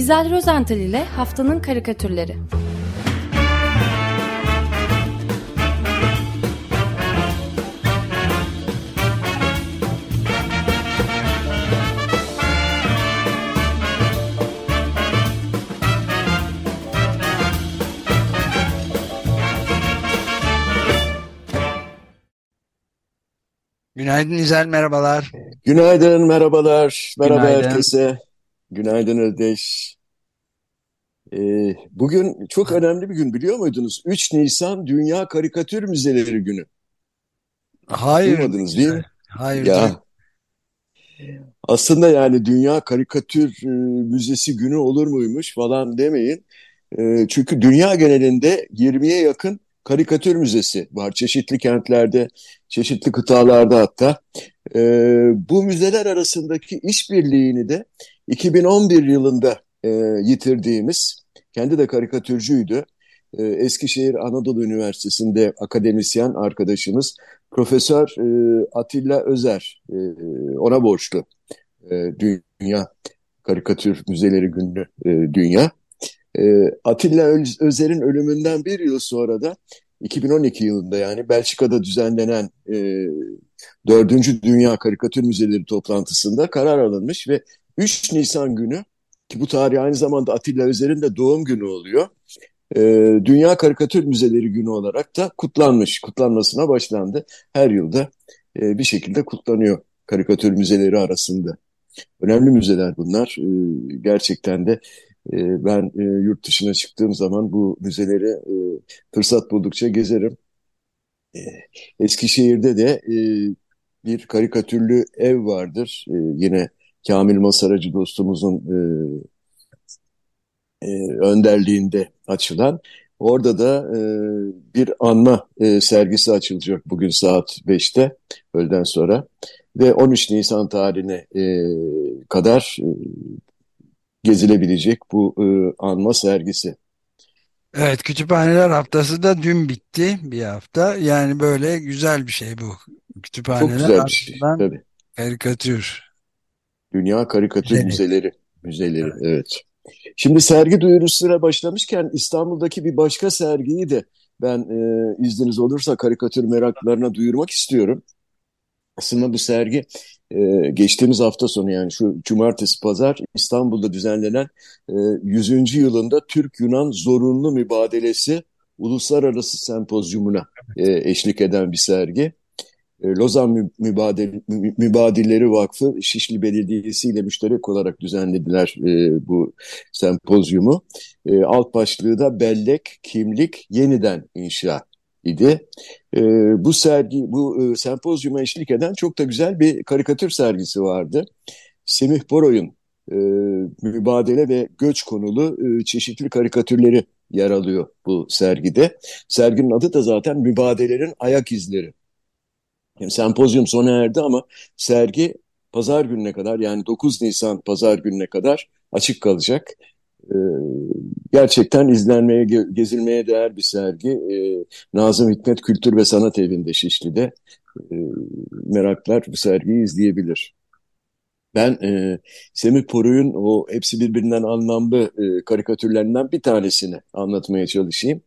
İzel Rozental ile Haftanın Karikatürleri Günaydın İzel, merhabalar. Günaydın, merhabalar. Merhaba Günaydın. herkese. Günaydın Özdeş. Ee, bugün çok önemli bir gün biliyor muydunuz? 3 Nisan Dünya Karikatür Müzeleri Günü. Hayır, Duymadınız değil mi? hayır. Ya aslında yani Dünya Karikatür e, Müzesi Günü olur muymuş falan demeyin. E, çünkü dünya genelinde 20'ye yakın karikatür müzesi var. Çeşitli kentlerde, çeşitli kıtalarda hatta. E, bu müzeler arasındaki işbirliğini de 2011 yılında e, yitirdiğimiz, kendi de karikatürcüydü. E, Eskişehir Anadolu Üniversitesi'nde akademisyen arkadaşımız Profesör e, Atilla Özer, e, ona borçlu e, Dünya Karikatür Müzeleri Günü e, Dünya. E, Atilla Öz- Özer'in ölümünden bir yıl sonra da 2012 yılında yani Belçika'da düzenlenen e, 4. Dünya Karikatür Müzeleri toplantısında karar alınmış ve 3 Nisan günü ki bu tarih aynı zamanda Atilla Özer'in de doğum günü oluyor. e, Dünya Karikatür Müzeleri Günü olarak da kutlanmış, kutlanmasına başlandı. Her yılda e, bir şekilde kutlanıyor karikatür müzeleri arasında. Önemli müzeler bunlar. E, gerçekten de e, ben e, yurt dışına çıktığım zaman bu müzeleri e, fırsat buldukça gezerim. E, Eskişehir'de de e, bir karikatürlü ev vardır. E, yine Kamil Masaracı dostumuzun e, e, önderliğinde açılan. Orada da e, bir anma e, sergisi açılacak bugün saat 5'te öğleden sonra ve 13 Nisan tarihine e, kadar e, gezilebilecek bu e, anma sergisi. Evet, Kütüphaneler Haftası da dün bitti bir hafta. Yani böyle güzel bir şey bu. Çok Kütüphaneler güzel bir şey tabii. karikatür. Dünya Karikatür Evet. Müzeleri, müzeleri evet. Şimdi sergi duyurusuna başlamışken İstanbul'daki bir başka sergiyi de ben e, izniniz olursa karikatür meraklarına duyurmak istiyorum. Aslında bu sergi e, geçtiğimiz hafta sonu yani şu cumartesi pazar İstanbul'da düzenlenen e, 100. yılında Türk-Yunan Zorunlu Mübadelesi Uluslararası Sempozyumuna e, eşlik eden bir sergi. E, Lozan Mü- Mübadel, Mü- Mübadilleri Vakfı Şişli Belediyesi ile müşterek olarak düzenlediler e, bu sempozyumu. E, alt başlığı da Bellek, Kimlik, Yeniden İnşa idi. Bu sergi, bu sempozyuma eşlik eden çok da güzel bir karikatür sergisi vardı. Semih Boroy'un mübadele ve göç konulu çeşitli karikatürleri yer alıyor bu sergide. Serginin adı da zaten Mübadelerin Ayak İzleri. Yani sempozyum sona erdi ama sergi pazar gününe kadar yani 9 Nisan pazar gününe kadar açık kalacak. Ee, gerçekten izlenmeye, ge- gezilmeye değer bir sergi. Ee, Nazım Hikmet Kültür ve Sanat Evi'nde Şişli'de. Ee, meraklar bu sergiyi izleyebilir. Ben e, Semih Poruy'un o hepsi birbirinden anlamlı e, karikatürlerinden bir tanesini anlatmaya çalışayım.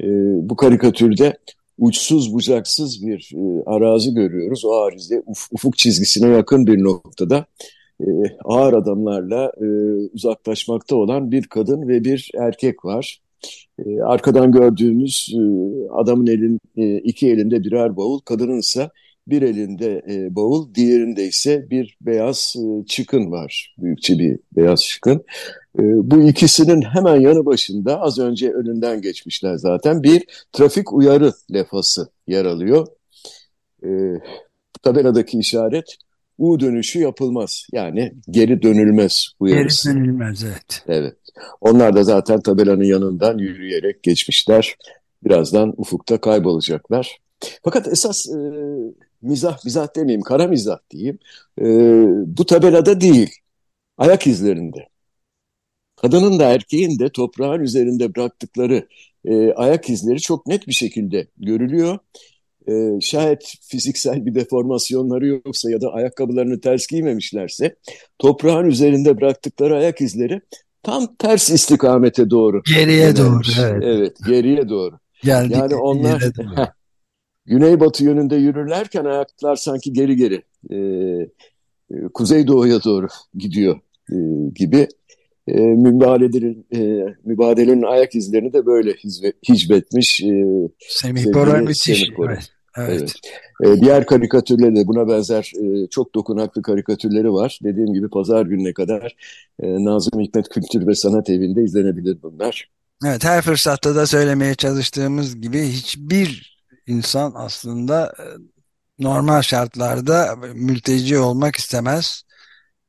E, bu karikatürde uçsuz bucaksız bir e, arazi görüyoruz. O arazide uf- ufuk çizgisine yakın bir noktada e, ağır adamlarla e, uzaklaşmakta olan bir kadın ve bir erkek var. E, arkadan gördüğümüz e, adamın elin e, iki elinde birer bavul, kadının ise bir elinde e, bavul, diğerinde ise bir beyaz e, çıkın var. Büyükçe bir beyaz çıkın. E, bu ikisinin hemen yanı başında az önce önünden geçmişler zaten bir trafik uyarı levhası yer alıyor. E, tabeladaki işaret U dönüşü yapılmaz. Yani geri dönülmez Geri uyarısı. dönülmez evet. Evet. Onlar da zaten tabelanın yanından yürüyerek geçmişler. Birazdan ufukta kaybolacaklar. Fakat esas e, mizah, mizah demeyeyim, kara mizah diyeyim. E, bu tabelada değil, ayak izlerinde. Kadının da erkeğin de toprağın üzerinde bıraktıkları e, ayak izleri çok net bir şekilde görülüyor. E, şayet fiziksel bir deformasyonları yoksa ya da ayakkabılarını ters giymemişlerse toprağın üzerinde bıraktıkları ayak izleri tam ters istikamete doğru. Geriye doğru evet. Evet geriye doğru. Geldik yani onlar güneybatı yönünde yürürlerken ayaklar sanki geri geri e, kuzeydoğuya doğru gidiyor e, gibi e, mübadelelerin, e, mübadelenin ayak izlerini de böyle hicbetmiş. E, Semih Koray müthiş. Evet. Evet. evet. E, diğer karikatürleri de buna benzer e, çok dokunaklı karikatürleri var. Dediğim gibi pazar gününe kadar e, Nazım Hikmet Kültür ve Sanat Evi'nde izlenebilir bunlar. Evet her fırsatta da söylemeye çalıştığımız gibi hiçbir insan aslında e, normal şartlarda mülteci olmak istemez.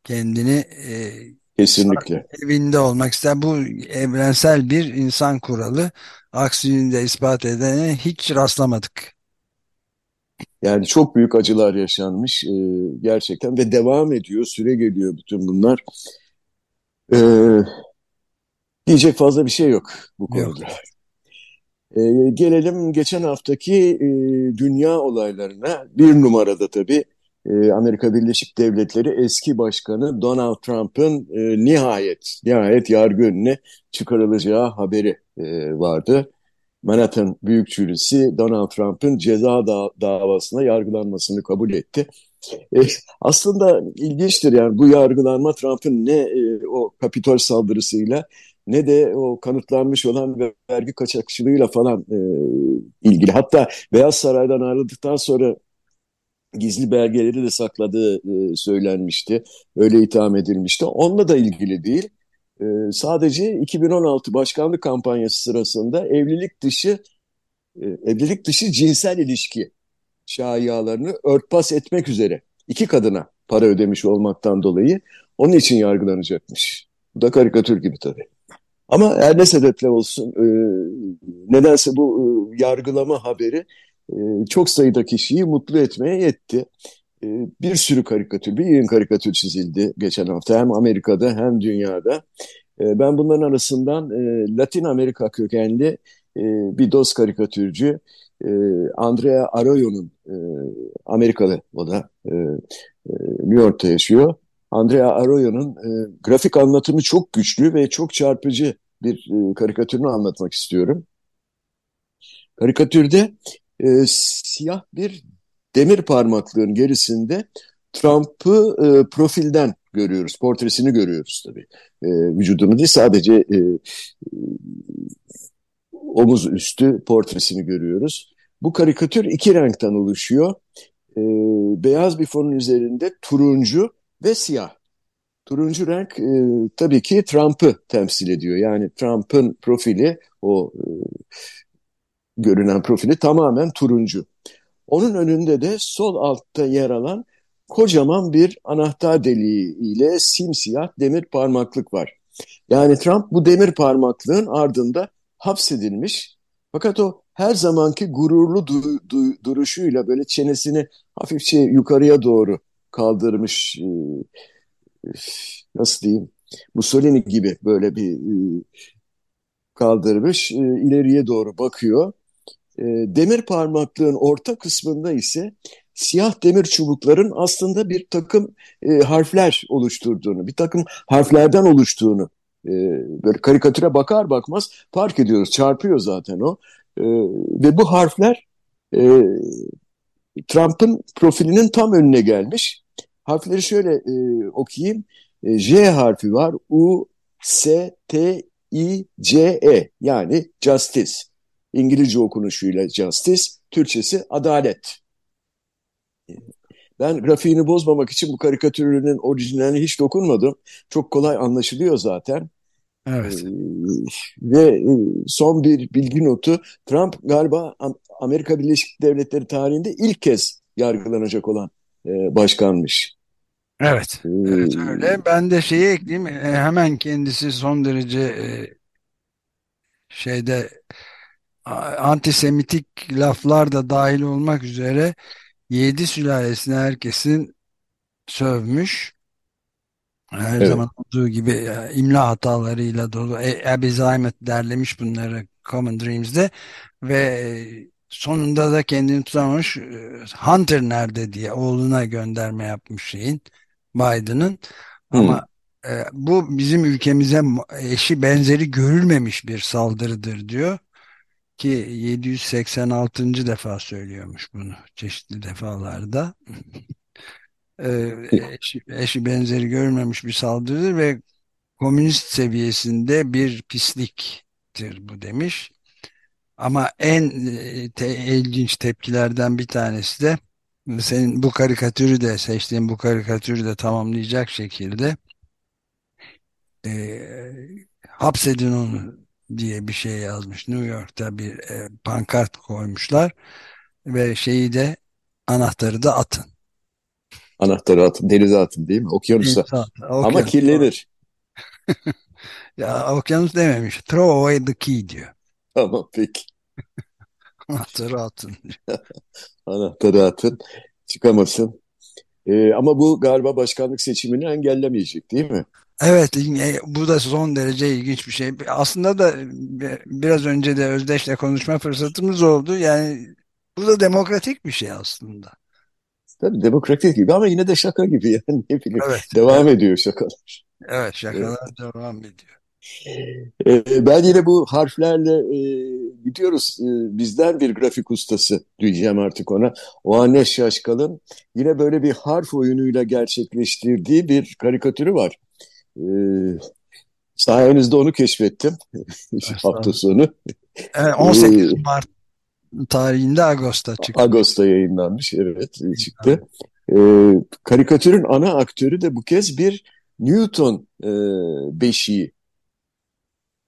Kendini e, Kesinlikle. Evinde olmak ister. Bu evrensel bir insan kuralı. Aksini de ispat edene hiç rastlamadık. Yani çok büyük acılar yaşanmış e, gerçekten ve devam ediyor, süre geliyor bütün bunlar. E, diyecek fazla bir şey yok bu konuda. Yok. E, gelelim geçen haftaki e, dünya olaylarına. Bir numarada tabii e, Amerika Birleşik Devletleri eski başkanı Donald Trump'ın e, nihayet nihayet yargı önüne çıkarılacağı haberi e, vardı. Manhattan Büyük Jürisi Donald Trump'ın ceza da davasına yargılanmasını kabul etti. E, aslında ilginçtir yani bu yargılanma Trump'ın ne e, o Kapitol saldırısıyla ne de o kanıtlanmış olan vergi kaçakçılığıyla falan e, ilgili. Hatta Beyaz Saray'dan ayrıldıktan sonra gizli belgeleri de sakladığı e, söylenmişti. Öyle itham edilmişti. Onunla da ilgili değil. E, sadece 2016 başkanlık kampanyası sırasında evlilik dışı e, evlilik dışı cinsel ilişki şayialarını örtbas etmek üzere iki kadına para ödemiş olmaktan dolayı onun için yargılanacakmış. Bu da karikatür gibi tabii. Ama her ne sebeple olsun e, nedense bu e, yargılama haberi e, çok sayıda kişiyi mutlu etmeye yetti. E, bir sürü karikatür, bir yığın karikatür çizildi geçen hafta hem Amerika'da hem dünyada. E, ben bunların arasından Latin Amerika kökenli bir dost karikatürcü Andrea Arroyo'nun Amerikalı o da New York'ta yaşıyor. Andrea Arroyo'nun grafik anlatımı çok güçlü ve çok çarpıcı bir karikatürünü anlatmak istiyorum. Karikatürde e, siyah bir demir parmaklığın gerisinde Trump'ı e, profilden görüyoruz. Portresini görüyoruz tabii. E, vücudunu değil sadece e, e, omuz üstü portresini görüyoruz. Bu karikatür iki renkten oluşuyor. E, beyaz bir fonun üzerinde turuncu ve siyah. Turuncu renk e, tabii ki Trump'ı temsil ediyor. Yani Trump'ın profili o e, görünen profili tamamen turuncu. Onun önünde de sol altta yer alan kocaman bir anahtar deliği ile simsiyah demir parmaklık var. Yani Trump bu demir parmaklığın ardında hapsedilmiş. Fakat o her zamanki gururlu du du duruşuyla böyle çenesini hafifçe yukarıya doğru kaldırmış. E, nasıl diyeyim? Mussolini gibi böyle bir e, kaldırmış. E, ileriye doğru bakıyor e, demir parmaklığın orta kısmında ise siyah demir çubukların aslında bir takım e, harfler oluşturduğunu, bir takım harflerden oluştuğunu e, böyle karikatüre bakar bakmaz fark ediyoruz. Çarpıyor zaten o. E, ve bu harfler e, Trump'ın profilinin tam önüne gelmiş. Harfleri şöyle e, okuyayım. E, J harfi var. U, S, T, I, C, E yani Justice. İngilizce okunuşuyla justice, Türkçesi adalet. Ben grafiğini bozmamak için bu karikatürünün orijinalini hiç dokunmadım. Çok kolay anlaşılıyor zaten. Evet. Ee, ve e, son bir bilgi notu Trump galiba Amerika Birleşik Devletleri tarihinde ilk kez yargılanacak olan e, başkanmış. Evet, ee, evet öyle. Ben de şeyi ekleyeyim. E, hemen kendisi son derece şeyde antisemitik laflar da dahil olmak üzere yedi sülalesine herkesin sövmüş. Her evet. zaman olduğu gibi e, imla hatalarıyla dolu. E, Abby Zaymet derlemiş bunları Common Dreams'de ve e, sonunda da kendini tutamamış Hunter nerede diye oğluna gönderme yapmış şeyin Biden'ın ama e, bu bizim ülkemize eşi benzeri görülmemiş bir saldırıdır diyor ki 786. defa söylüyormuş bunu çeşitli defalarda. E, eşi, eşi benzeri görülmemiş bir saldırıdır ve komünist seviyesinde bir pisliktir bu demiş. Ama en e, te, ilginç tepkilerden bir tanesi de senin bu karikatürü de seçtiğin bu karikatürü de tamamlayacak şekilde e, hapsedin onu diye bir şey yazmış. New York'ta bir e, pankart koymuşlar ve şeyi de anahtarı da atın. Anahtarı atın, denize atın değil mi? Okyanusa. Atın. Okyanus. Ama kirlenir. ya okyanus dememiş. Throw away the key diyor. Tamam peki. Anahtarı atın. Anahtarı atın. Çıkamasın. Ee, ama bu galiba başkanlık seçimini engellemeyecek değil mi? Evet, bu da son derece ilginç bir şey. Aslında da biraz önce de Özdeş'le konuşma fırsatımız oldu. Yani bu da demokratik bir şey aslında. Tabii demokratik gibi ama yine de şaka gibi yani ne bileyim. Evet, devam evet. ediyor şakalar. Evet, şakalar evet. devam ediyor. Ee, ben yine bu harflerle e, gidiyoruz. E, bizden bir grafik ustası diyeceğim artık ona. O anne Şaşkal'ın yine böyle bir harf oyunuyla gerçekleştirdiği bir karikatürü var. E, sayenizde onu keşfettim hafta sonu. Evet, 18 Mart tarihinde Ağustos'ta çıktı. Ağustos'ta yayınlanmış, evet çıktı. E, karikatürün ana aktörü de bu kez bir Newton e, beşiği.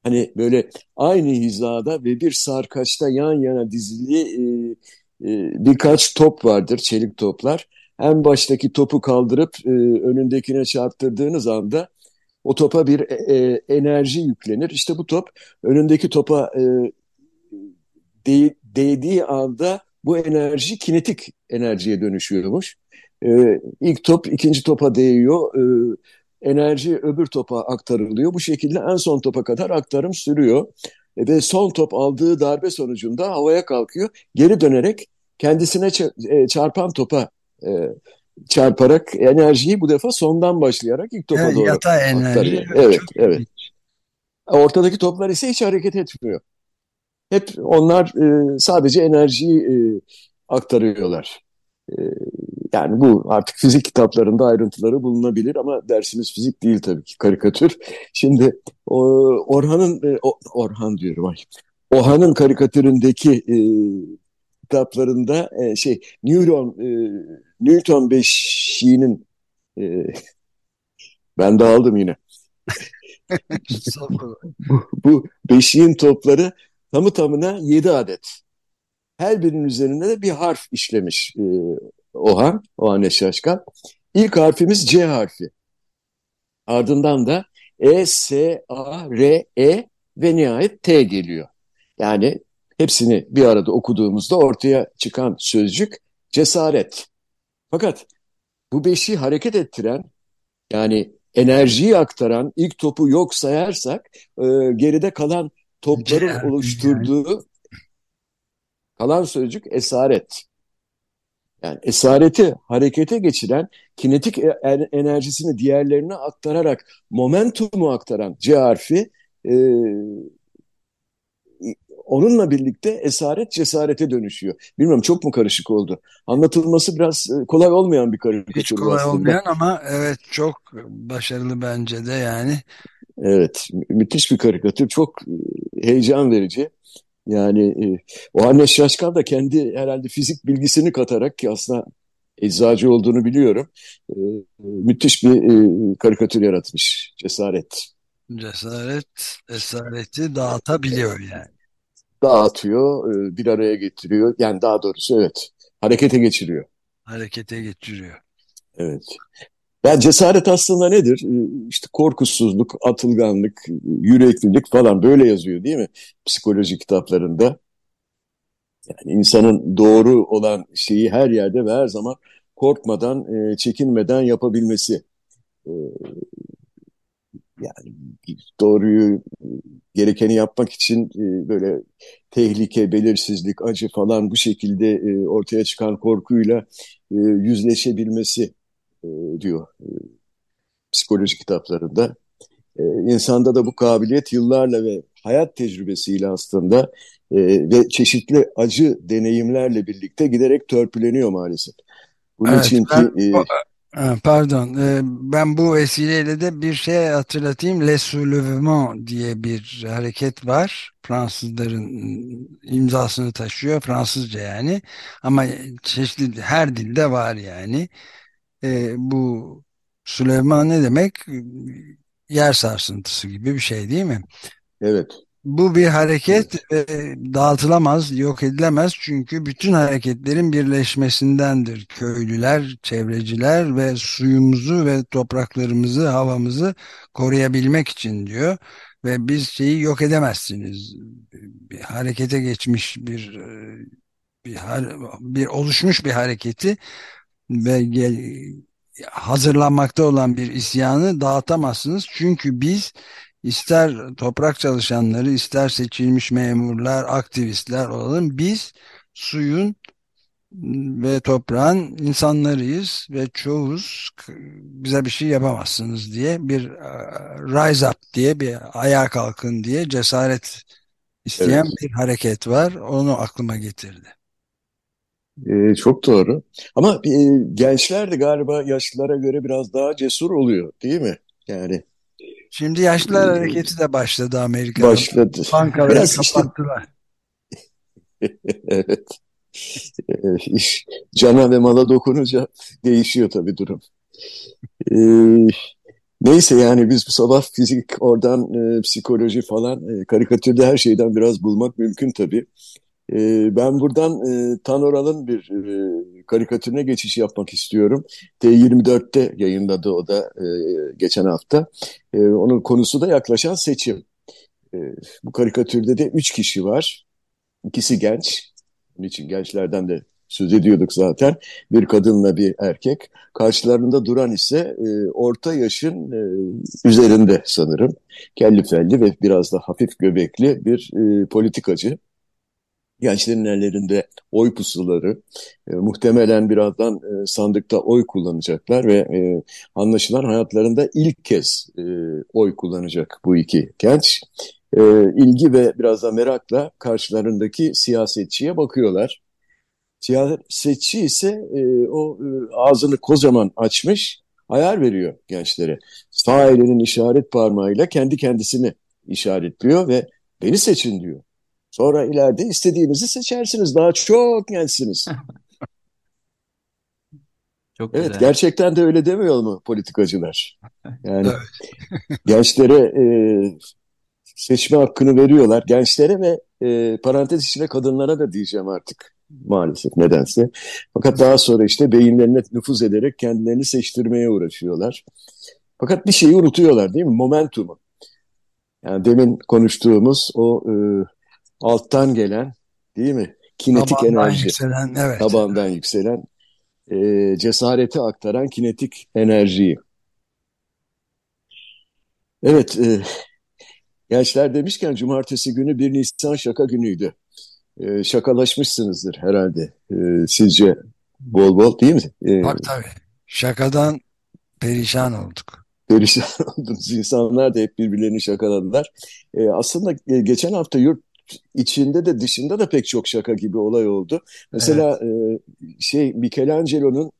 Hani böyle aynı hizada ve bir sarkaçta yan yana dizili e, e, birkaç top vardır, çelik toplar. En baştaki topu kaldırıp e, önündekine çarptırdığınız anda o topa bir e, e enerji yüklenir. İşte bu top önündeki topa e, de, değdiği anda bu enerji kinetik enerjiye dönüşüyormuş. E, ilk top ikinci topa değiyor. E, enerji öbür topa aktarılıyor. Bu şekilde en son topa kadar aktarım sürüyor. E, ve son top aldığı darbe sonucunda havaya kalkıyor. Geri dönerek kendisine e, çarpan topa e, çarparak enerjiyi bu defa sondan başlayarak ilk topa evet, doğru yatay enerji. Evet, evet. Ortadaki toplar ise hiç hareket etmiyor. Hep onlar e, sadece enerjiyi e, aktarıyorlar. E, yani bu artık fizik kitaplarında ayrıntıları bulunabilir ama dersimiz fizik değil tabii ki karikatür. Şimdi Orhan'ın, e, Orhan diyorum ay, Orhan'ın karikatüründeki e, kitaplarında e, şey Newton e, Newton beşiğinin e, ben de aldım yine. bu, bu beşiğin topları tamı tamına yedi adet. Her birinin üzerinde de bir harf işlemiş e, Ohan, Ohan Şaşkan. İlk harfimiz C harfi. Ardından da E, S, A, R, E ve nihayet T geliyor. Yani hepsini bir arada okuduğumuzda ortaya çıkan sözcük cesaret. Fakat bu beşi hareket ettiren yani enerjiyi aktaran ilk topu yok sayarsak e, geride kalan topların oluşturduğu kalan sözcük esaret. Yani esareti harekete geçiren, kinetik e, enerjisini diğerlerine aktararak momentumu aktaran C harfi e, onunla birlikte esaret cesarete dönüşüyor. Bilmiyorum çok mu karışık oldu? Anlatılması biraz e, kolay olmayan bir karikatür Hiç kolay aslında. olmayan ama evet çok başarılı bence de yani. Evet müthiş bir karikatür çok e, heyecan verici. Yani e, o anne Şaşkan da kendi herhalde fizik bilgisini katarak ki aslında eczacı olduğunu biliyorum. E, müthiş bir e, karikatür yaratmış. Cesaret. Cesaret, esareti dağıtabiliyor yani. Dağıtıyor, e, bir araya getiriyor. Yani daha doğrusu evet, harekete geçiriyor. Harekete geçiriyor. Evet. Yani cesaret aslında nedir? Ee, işte korkusuzluk, atılganlık, yüreklilik falan böyle yazıyor değil mi? Psikoloji kitaplarında. Yani insanın doğru olan şeyi her yerde ve her zaman korkmadan, e, çekinmeden yapabilmesi. Ee, yani doğruyu, gerekeni yapmak için e, böyle tehlike, belirsizlik, acı falan bu şekilde e, ortaya çıkan korkuyla yüzleşebilmesi e, diyor. psikoloji kitaplarında. E, insanda da bu kabiliyet yıllarla ve hayat tecrübesiyle aslında e, ve çeşitli acı deneyimlerle birlikte giderek törpüleniyor maalesef. Bunun evet, için ben, ki... E, pardon, e, ben bu vesileyle de bir şey hatırlatayım. Les Soulèvements diye bir hareket var. Fransızların imzasını taşıyor. Fransızca yani. Ama çeşitli her dilde var yani. E, bu Süleyman ne demek? Yer sarsıntısı gibi bir şey değil mi? Evet. Bu bir hareket e, dağıtılamaz, yok edilemez çünkü bütün hareketlerin birleşmesindendir. Köylüler, çevreciler ve suyumuzu ve topraklarımızı, havamızı koruyabilmek için diyor. Ve biz şeyi yok edemezsiniz. Bir harekete geçmiş bir e, bir, bir oluşmuş bir hareketi ve hazırlanmakta olan bir isyanı dağıtamazsınız. Çünkü biz ister toprak çalışanları, ister seçilmiş memurlar, aktivistler olalım. Biz suyun ve toprağın insanlarıyız ve çoğuz bize bir şey yapamazsınız diye bir rise up diye bir ayağa kalkın diye cesaret isteyen evet. bir hareket var. Onu aklıma getirdi. Ee, çok doğru. Ama e, gençler de galiba yaşlılara göre biraz daha cesur oluyor değil mi? Yani Şimdi yaşlılar ee, hareketi de başladı Amerika'da. Başladı. Bankaları Biraz kapattılar. Işte... evet. İş cana ve mala dokununca değişiyor tabii durum. Ee, neyse yani biz bu sabah fizik oradan e, psikoloji falan e, karikatürde her şeyden biraz bulmak mümkün tabii. E, ben buradan e, Tanoral'ın bir e, karikatürüne geçiş yapmak istiyorum. T24'te yayınladı o da e, geçen hafta. E, onun konusu da yaklaşan seçim. Bu karikatürde de üç kişi var. İkisi genç. Bunun için gençlerden de söz ediyorduk zaten. Bir kadınla bir erkek. Karşılarında duran ise orta yaşın üzerinde sanırım. Kelli felli ve biraz da hafif göbekli bir politikacı gençlerin ellerinde oy pusuları, e, muhtemelen birazdan e, sandıkta oy kullanacaklar ve e, anlaşılan hayatlarında ilk kez e, oy kullanacak bu iki genç. E, ilgi ve biraz da merakla karşılarındaki siyasetçiye bakıyorlar. Siyasetçi ise e, o e, ağzını kocaman açmış, ayar veriyor gençlere. Sağ elinin işaret parmağıyla kendi kendisini işaretliyor ve beni seçin diyor. Sonra ileride istediğinizi seçersiniz. Daha çok gençsiniz. çok evet, güzel. gerçekten de öyle demiyor mu politikacılar? Yani gençlere e, seçme hakkını veriyorlar. Gençlere ve e, parantez içinde kadınlara da diyeceğim artık maalesef nedense. Fakat daha sonra işte beyinlerine nüfuz ederek kendilerini seçtirmeye uğraşıyorlar. Fakat bir şeyi unutuyorlar değil mi? Momentumu. Yani demin konuştuğumuz o e, alttan gelen değil mi? Kinetik tabandan enerji. Yükselen, evet. Tabandan yükselen e, cesareti aktaran kinetik enerjiyi. Evet, e, gençler demişken cumartesi günü 1 Nisan şaka günüydü. E, şakalaşmışsınızdır herhalde. E, sizce bol bol değil mi? E, Bak tabii. Şakadan perişan olduk perişan oldunuz. İnsanlar da hep birbirlerini şakaladılar. E, aslında e, geçen hafta yurt içinde de dışında da pek çok şaka gibi olay oldu. Mesela evet. e, şey Michelangelo'nun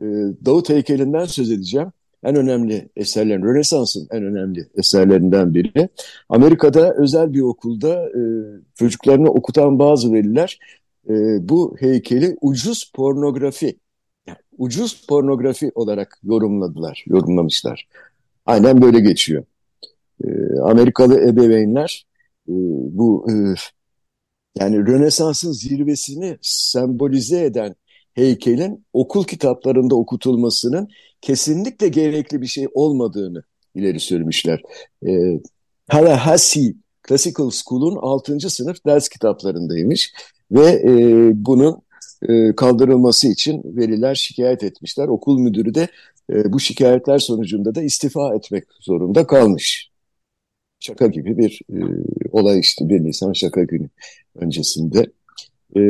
e, Davut heykelinden söz edeceğim. En önemli eserlerin, Rönesans'ın en önemli eserlerinden biri. Amerika'da özel bir okulda e, çocuklarını okutan bazı veliler e, bu heykeli ucuz pornografi, yani ucuz pornografi olarak yorumladılar, yorumlamışlar. Aynen böyle geçiyor. E, Amerikalı ebeveynler bu e, yani Rönesans'ın zirvesini sembolize eden heykelin okul kitaplarında okutulmasının kesinlikle gerekli bir şey olmadığını ileri sürmüşler. E, Tallahassee Classical School'un 6. sınıf ders kitaplarındaymış ve e, bunun e, kaldırılması için veliler şikayet etmişler. Okul müdürü de e, bu şikayetler sonucunda da istifa etmek zorunda kalmış şaka gibi bir e, olay işte 1 Nisan şaka günü öncesinde. E,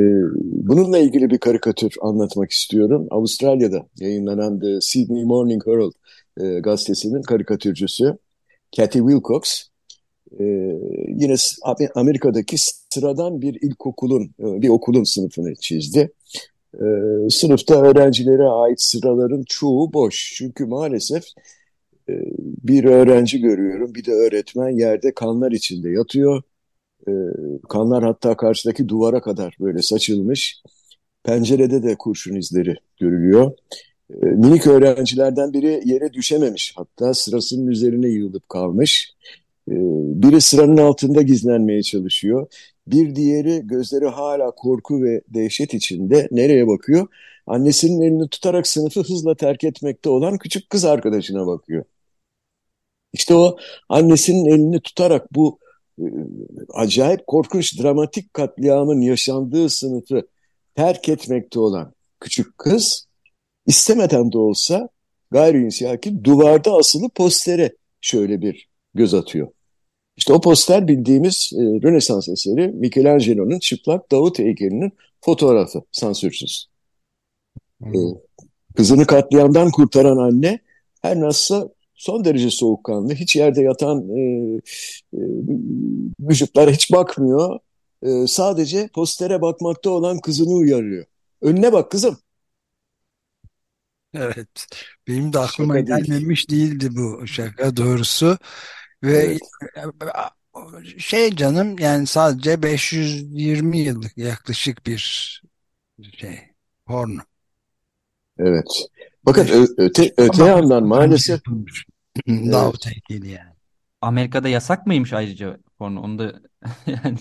bununla ilgili bir karikatür anlatmak istiyorum. Avustralya'da yayınlanan The Sydney Morning Herald e, gazetesinin karikatürcüsü Cathy Wilcox. E, yine Amerika'daki sıradan bir ilkokulun, e, bir okulun sınıfını çizdi. E, sınıfta öğrencilere ait sıraların çoğu boş. Çünkü maalesef bir öğrenci görüyorum, bir de öğretmen yerde kanlar içinde yatıyor. E, kanlar hatta karşıdaki duvara kadar böyle saçılmış. Pencerede de kurşun izleri görülüyor. E, minik öğrencilerden biri yere düşememiş. Hatta sırasının üzerine yığılıp kalmış. Biri sıranın altında gizlenmeye çalışıyor. Bir diğeri gözleri hala korku ve dehşet içinde nereye bakıyor? Annesinin elini tutarak sınıfı hızla terk etmekte olan küçük kız arkadaşına bakıyor. İşte o annesinin elini tutarak bu e, acayip korkunç dramatik katliamın yaşandığı sınıfı terk etmekte olan küçük kız istemeden de olsa gayri insiyaki duvarda asılı postere şöyle bir göz atıyor. İşte o poster bildiğimiz e, Rönesans eseri Michelangelo'nun çıplak Davut heykelinin fotoğrafı sansürsüz. Hmm. E, kızını katliamdan kurtaran anne her nasılsa son derece soğukkanlı, hiç yerde yatan e, e, vücutlara hiç bakmıyor. E, sadece postere bakmakta olan kızını uyarıyor. Önüne bak kızım. Evet. Benim de aklıma şaka gelmemiş değil. değildi bu şaka doğrusu. Ve evet. şey canım yani sadece 520 yıllık yaklaşık bir şey porno. Evet. Fakat öte, öte yandan maalesef Davut heykeli yani. Amerika'da yasak mıymış ayrıca porno? Onu da yani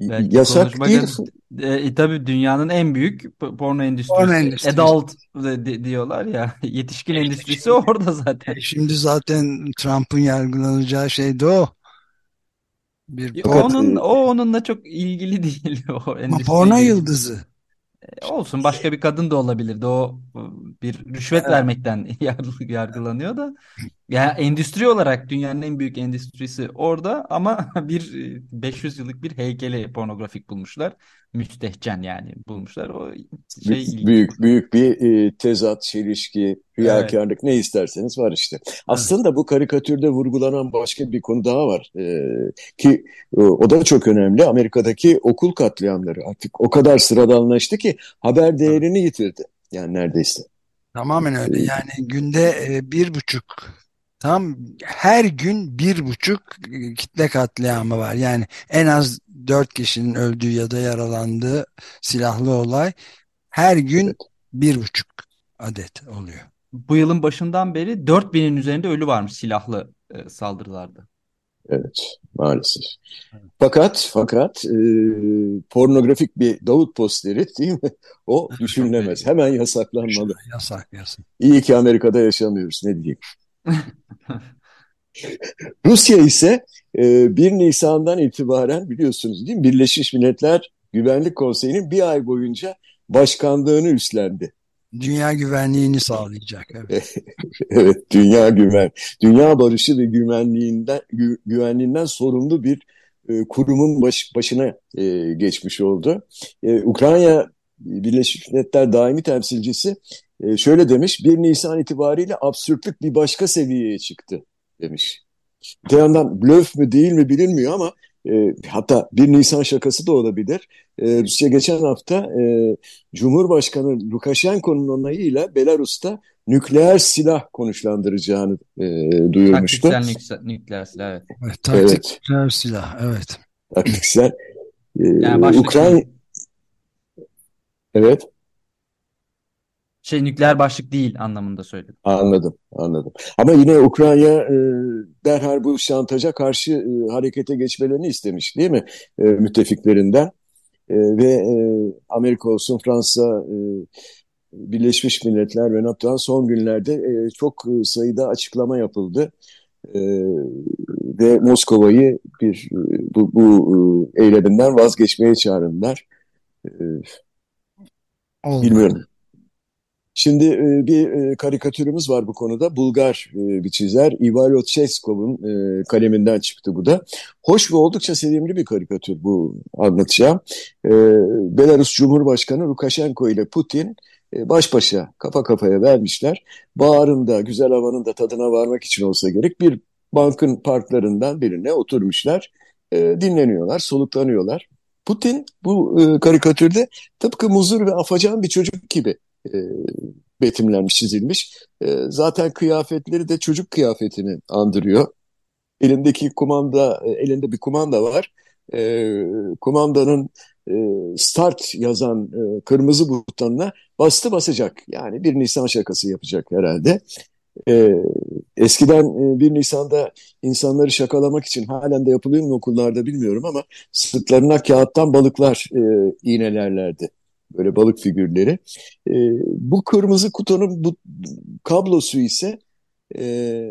belki yasak değil. E, tabii dünyanın en büyük porno endüstrisi. Porno endüstrisi. Adult de, diyorlar ya. Yetişkin endüstrisi orada zaten. E, şimdi zaten Trump'ın yargılanacağı şey de o. Bir onun o onunla çok ilgili değil o. Porno yıldızı. E, olsun başka bir kadın da olabilirdi. O bir rüşvet evet. vermekten yargılanıyor da. Yani endüstri olarak dünyanın en büyük endüstrisi orada ama bir 500 yıllık bir heykeli pornografik bulmuşlar. Müstehcen yani bulmuşlar. O şey büyük büyük, büyük bir e, tezat, çelişki, riyakarlık evet. ne isterseniz var işte. Aslında bu karikatürde vurgulanan başka bir konu daha var. E, ki e, o da çok önemli. Amerika'daki okul katliamları artık o kadar sıradanlaştı ki haber değerini yitirdi. Yani neredeyse. Tamamen öyle. E, yani günde e, bir buçuk Tam her gün bir buçuk kitle katliamı var. Yani en az dört kişinin öldüğü ya da yaralandığı silahlı olay her gün evet. bir buçuk adet oluyor. Bu yılın başından beri 4000'in üzerinde ölü varmış silahlı e, saldırılarda. Evet maalesef. Evet. Fakat fakat e, pornografik bir Davut posteri değil mi? O düşünülemez. Hemen yasaklanmalı. Yasak yasak. İyi ki Amerika'da yaşamıyoruz ne diyeyim. Rusya ise e, 1 Nisan'dan itibaren biliyorsunuz değil mi? Birleşmiş Milletler Güvenlik Konseyi'nin bir ay boyunca başkanlığını üstlendi. Dünya güvenliğini sağlayacak. Evet, evet dünya güven, dünya barışı ve güvenliğinden gü, güvenliğinden sorumlu bir e, kurumun baş, başına e, geçmiş oldu. E, Ukrayna Birleşmiş Milletler daimi temsilcisi e, şöyle demiş, 1 Nisan itibariyle absürtlük bir başka seviyeye çıktı demiş. Bir yandan blöf mü değil mi bilinmiyor ama e, hatta 1 Nisan şakası da olabilir. E, Rusya geçen hafta e, Cumhurbaşkanı Lukashenko'nun onayıyla Belarus'ta nükleer silah konuşlandıracağını e, duyurmuştu. Taktiksel nükleer silah evet. evet taktiksel evet. silah evet. Taktiksel. E, yani Ukrayna... Evet. Şey nükleer başlık değil anlamında söyledim. Anladım, anladım. Ama yine Ukrayna e, derhal bu şantaja karşı e, harekete geçmelerini istemiş değil mi e, müttefiklerinden? E, ve e, Amerika olsun Fransa, e, Birleşmiş Milletler ve NATO'dan son günlerde e, çok sayıda açıklama yapıldı. E, ve Moskova'yı bir bu, bu e, eyleminden vazgeçmeye çağırdılar. E, bilmiyorum. Şimdi e, bir e, karikatürümüz var bu konuda. Bulgar e, bir çizer Ivalo Cheskov'un e, kaleminden çıktı bu da. Hoş ve oldukça sevimli bir karikatür bu anlatacağım. Belarus Cumhurbaşkanı Lukashenko ile Putin baş başa kafa kafaya vermişler. Bağrında güzel havanın da tadına varmak için olsa gerek bir bankın parklarından birine oturmuşlar. Dinleniyorlar, soluklanıyorlar. Putin bu karikatürde tıpkı muzur ve afacan bir çocuk gibi e, betimlenmiş, çizilmiş. E, zaten kıyafetleri de çocuk kıyafetini andırıyor. Elindeki kumanda, e, elinde bir kumanda var. E, kumandanın e, start yazan e, kırmızı butonuna bastı basacak. Yani bir Nisan şakası yapacak herhalde. E, eskiden e, 1 Nisan'da insanları şakalamak için halen de yapılıyor mu okullarda bilmiyorum ama sırtlarına kağıttan balıklar e, iğnelerlerdi. Böyle balık figürleri. E, bu kırmızı kutunun bu kablosu ise e,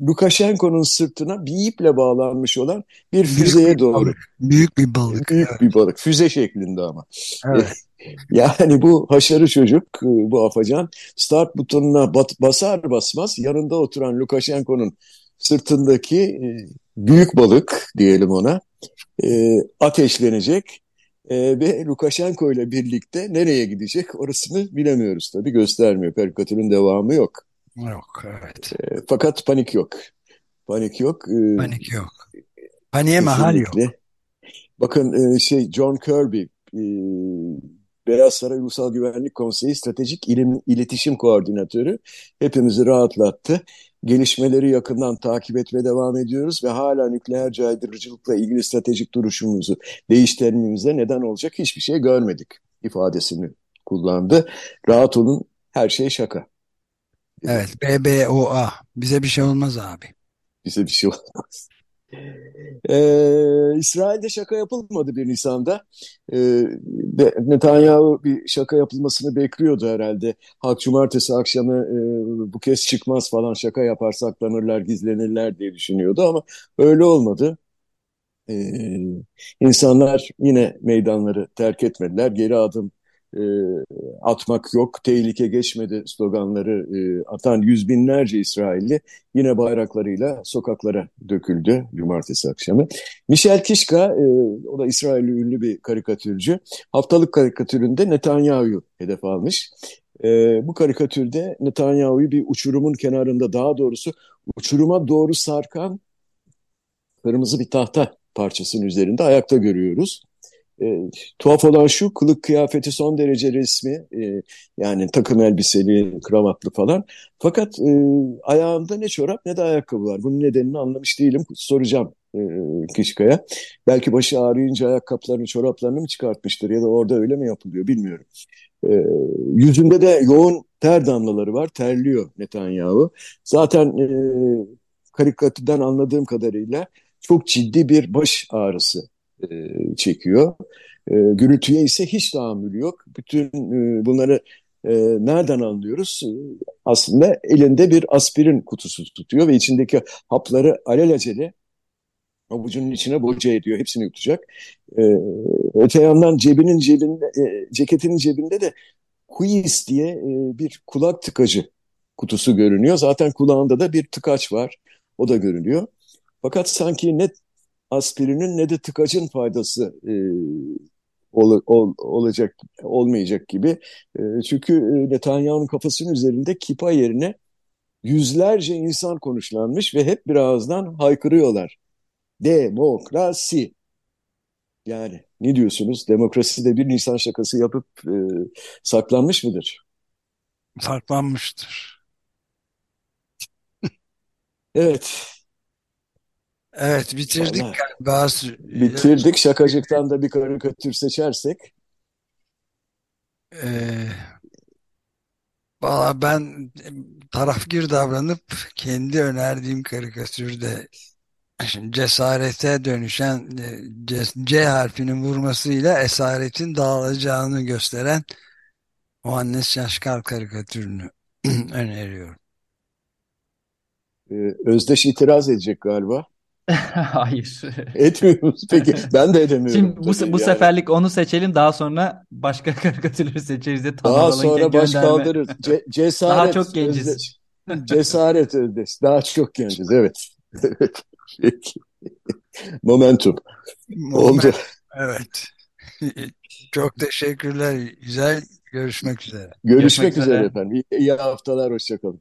Lukashenko'nun sırtına bir iple bağlanmış olan bir füzeye büyük bir doğru. Balık. Büyük bir balık. Büyük Evet. bir balık. Füze şeklinde ama. evet. Yani bu haşarı çocuk, e, bu afacan start butonuna bat- basar basmaz yanında oturan Lukashenko'nun sırtındaki e, büyük balık diyelim ona e, ateşlenecek E, ve Lukashenko ile birlikte nereye gidecek orasını bilemiyoruz tabii göstermiyor. Karikatürün devamı yok. Yok evet. E, fakat panik yok. Panik yok. E, Panik yok. Paniğe mahal yok. Bakın e, şey John Kirby e, Beyaz Saray Ulusal Güvenlik Konseyi Stratejik İlim, İletişim Koordinatörü hepimizi rahatlattı. Gelişmeleri yakından takip etmeye devam ediyoruz ve hala nükleer caydırıcılıkla ilgili stratejik duruşumuzu değiştirmemize neden olacak hiçbir şey görmedik ifadesini kullandı. Rahat olun her şey şaka. Evet. BBOA. Bize bir şey olmaz abi. Bize bir şey olmaz. Ee, İsrail'de şaka yapılmadı 1 Nisan'da. Ee, Netanyahu bir şaka yapılmasını bekliyordu herhalde. Halk cumartesi akşamı e, bu kez çıkmaz falan şaka yapar saklanırlar gizlenirler diye düşünüyordu ama öyle olmadı. Ee, insanlar yine meydanları terk etmediler. Geri adım e, atmak yok, tehlike geçmedi sloganları e, atan yüz binlerce İsrailli yine bayraklarıyla sokaklara döküldü cumartesi akşamı. Michel Kishka, e, o da İsrailli ünlü bir karikatürcü, haftalık karikatüründe Netanyahu'yu hedef almış. Bu karikatürde Netanyahu'yu bir uçurumun kenarında daha doğrusu uçuruma doğru sarkan kırmızı bir tahta parçasının üzerinde ayakta görüyoruz. E, tuhaf olan şu kılık kıyafeti son derece resmi e, yani takım elbiseli kravatlı falan. Fakat e, ayağında ne çorap ne de ayakkabı var. Bunun nedenini anlamış değilim. Soracağım e, Kişka'ya belki başı ağrıyınca ayakkabılarını çoraplarını mı çıkartmıştır ya da orada öyle mi yapılıyor bilmiyorum. E, yüzünde de yoğun ter damlaları var. Terliyor Netanyahu. Zaten e, karikatürden anladığım kadarıyla çok ciddi bir baş ağrısı e, çekiyor. E, gürültüye ise hiç tahammülü yok. Bütün e, bunları e, nereden anlıyoruz? Aslında elinde bir aspirin kutusu tutuyor ve içindeki hapları alelacele avucunun içine boca ediyor. Hepsini yutacak. Öte yandan cebinin cebinde, ceketinin cebinde de Quiz diye bir kulak tıkacı kutusu görünüyor. Zaten kulağında da bir tıkaç var. O da görünüyor. Fakat sanki ne aspirinin ne de tıkacın faydası e, ol, ol, olacak olmayacak gibi. E, çünkü Netanyahu'nun kafasının üzerinde kipa yerine yüzlerce insan konuşlanmış ve hep bir ağızdan haykırıyorlar. Demokrasi. Yani ne diyorsunuz? Demokrasi de bir Nisan şakası yapıp e, saklanmış mıdır? Saklanmıştır. Evet. Evet bitirdik Vallahi galiba. bitirdik. Şakacıktan da bir karikatür seçersek. Ee, valla ben tarafgir davranıp kendi önerdiğim karikatürde şimdi cesarete dönüşen C, C harfinin vurmasıyla esaretin dağılacağını gösteren Muhannes Şaşkal karikatürünü öneriyorum. Ee, Özdeş itiraz edecek galiba. Hayır. Etmiyor musun? Peki ben de edemiyorum. Şimdi bu, tabii bu yani. seferlik onu seçelim daha sonra başka karikatürleri seçeriz de Daha sonra baş kaldırırız. Ce- cesaret Daha çok genciz. Özdeş. Cesaret Özdeş. Daha çok genciz. Evet. Evet. Peki. Momentum. Moment, Oldu. evet. Çok teşekkürler. Güzel görüşmek üzere. Görüşmek Görüşmek üzere üzere. efendim. İyi, iyi haftalar, hoşçakalın.